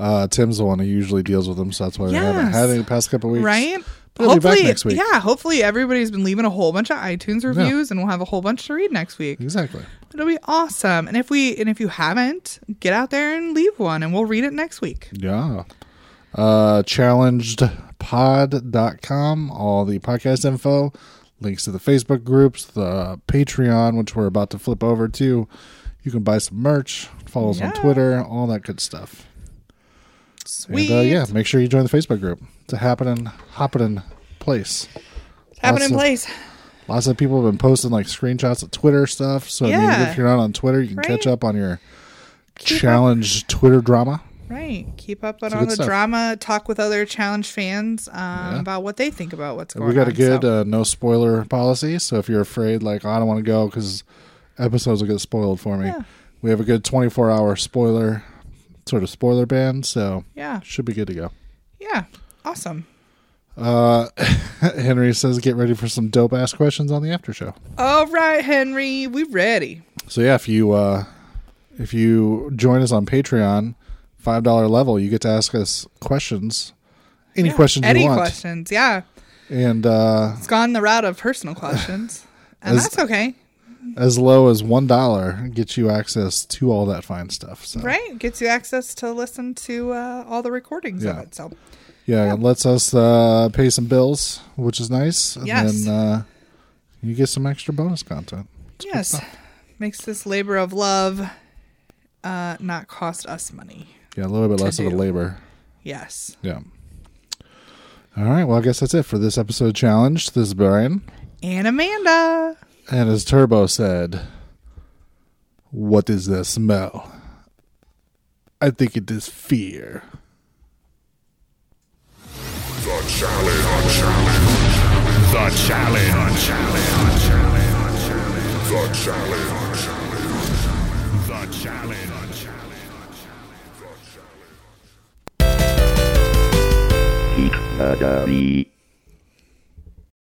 C: Uh, Tim's the one who usually deals with them, so that's why we haven't
D: Yes.
C: had any the past couple weeks.
D: right?
C: But he'll be back
D: hopefully,
C: next week.
D: yeah. Hopefully, everybody's been leaving a whole bunch of iTunes reviews, and we'll have a whole bunch to read next week.
C: Exactly.
D: It'll be awesome. And if we and if you haven't, get out there and leave one, and we'll read it next week.
C: Yeah. Uh, challengedpod.com, all the podcast info, links to the Facebook groups, the Patreon, which we're about to flip over to. You can buy some merch, follow us on Twitter, all that good stuff.
D: Sweet.
C: And uh, yeah, make sure you join the Facebook group. It's a happening, happening place.
D: Happen
C: lots
D: in
C: of-
D: place.
C: Lots of people have been posting like screenshots of Twitter stuff. So I mean, if you're not on Twitter, you can
D: Right.
C: catch up on your
D: Keep up-
C: challenge Twitter drama.
D: Right. Keep up on all the
C: stuff.
D: drama. Talk with other challenge fans um, about what they think about what's going on.
C: we got a good
D: so-
C: uh, no spoiler policy. So if you're afraid, like, oh, I don't want to go because episodes will get spoiled for me,
D: Yeah.
C: we have a good 24 hour spoiler, sort of spoiler ban. So
D: yeah.
C: should be good to go.
D: Yeah. Awesome.
C: Uh, <laughs> Henry says, get ready for some dope ass questions on the after show.
D: All right, Henry. We ready.
C: So yeah, if you uh, if you join us on Patreon, five dollar level, you get to ask us questions, any
D: Yeah.
C: questions
D: Any
C: you want,
D: questions? Yeah.
C: and uh,
D: It's gone the route of personal questions, <laughs> and that's okay.
C: As low as one dollar gets you access to all that fine stuff. So
D: Right? Gets you access to listen to uh, all the recordings of it. So
C: yeah, it lets us uh, pay some bills, which is nice, and
D: Yes.
C: then uh, you get some extra bonus content.
D: yes, makes this labor of love uh, not cost us money.
C: Yeah, a little bit less of
D: a
C: labor.
D: Yes.
C: Yeah. All right. Well, I guess that's it for this episode of challenge. This is Brian.
D: And Amanda.
C: And as Turbo said, what is that smell? I think it is fear.
B: The challenge. The challenge. The challenge. The challenge.
A: Geek Academy.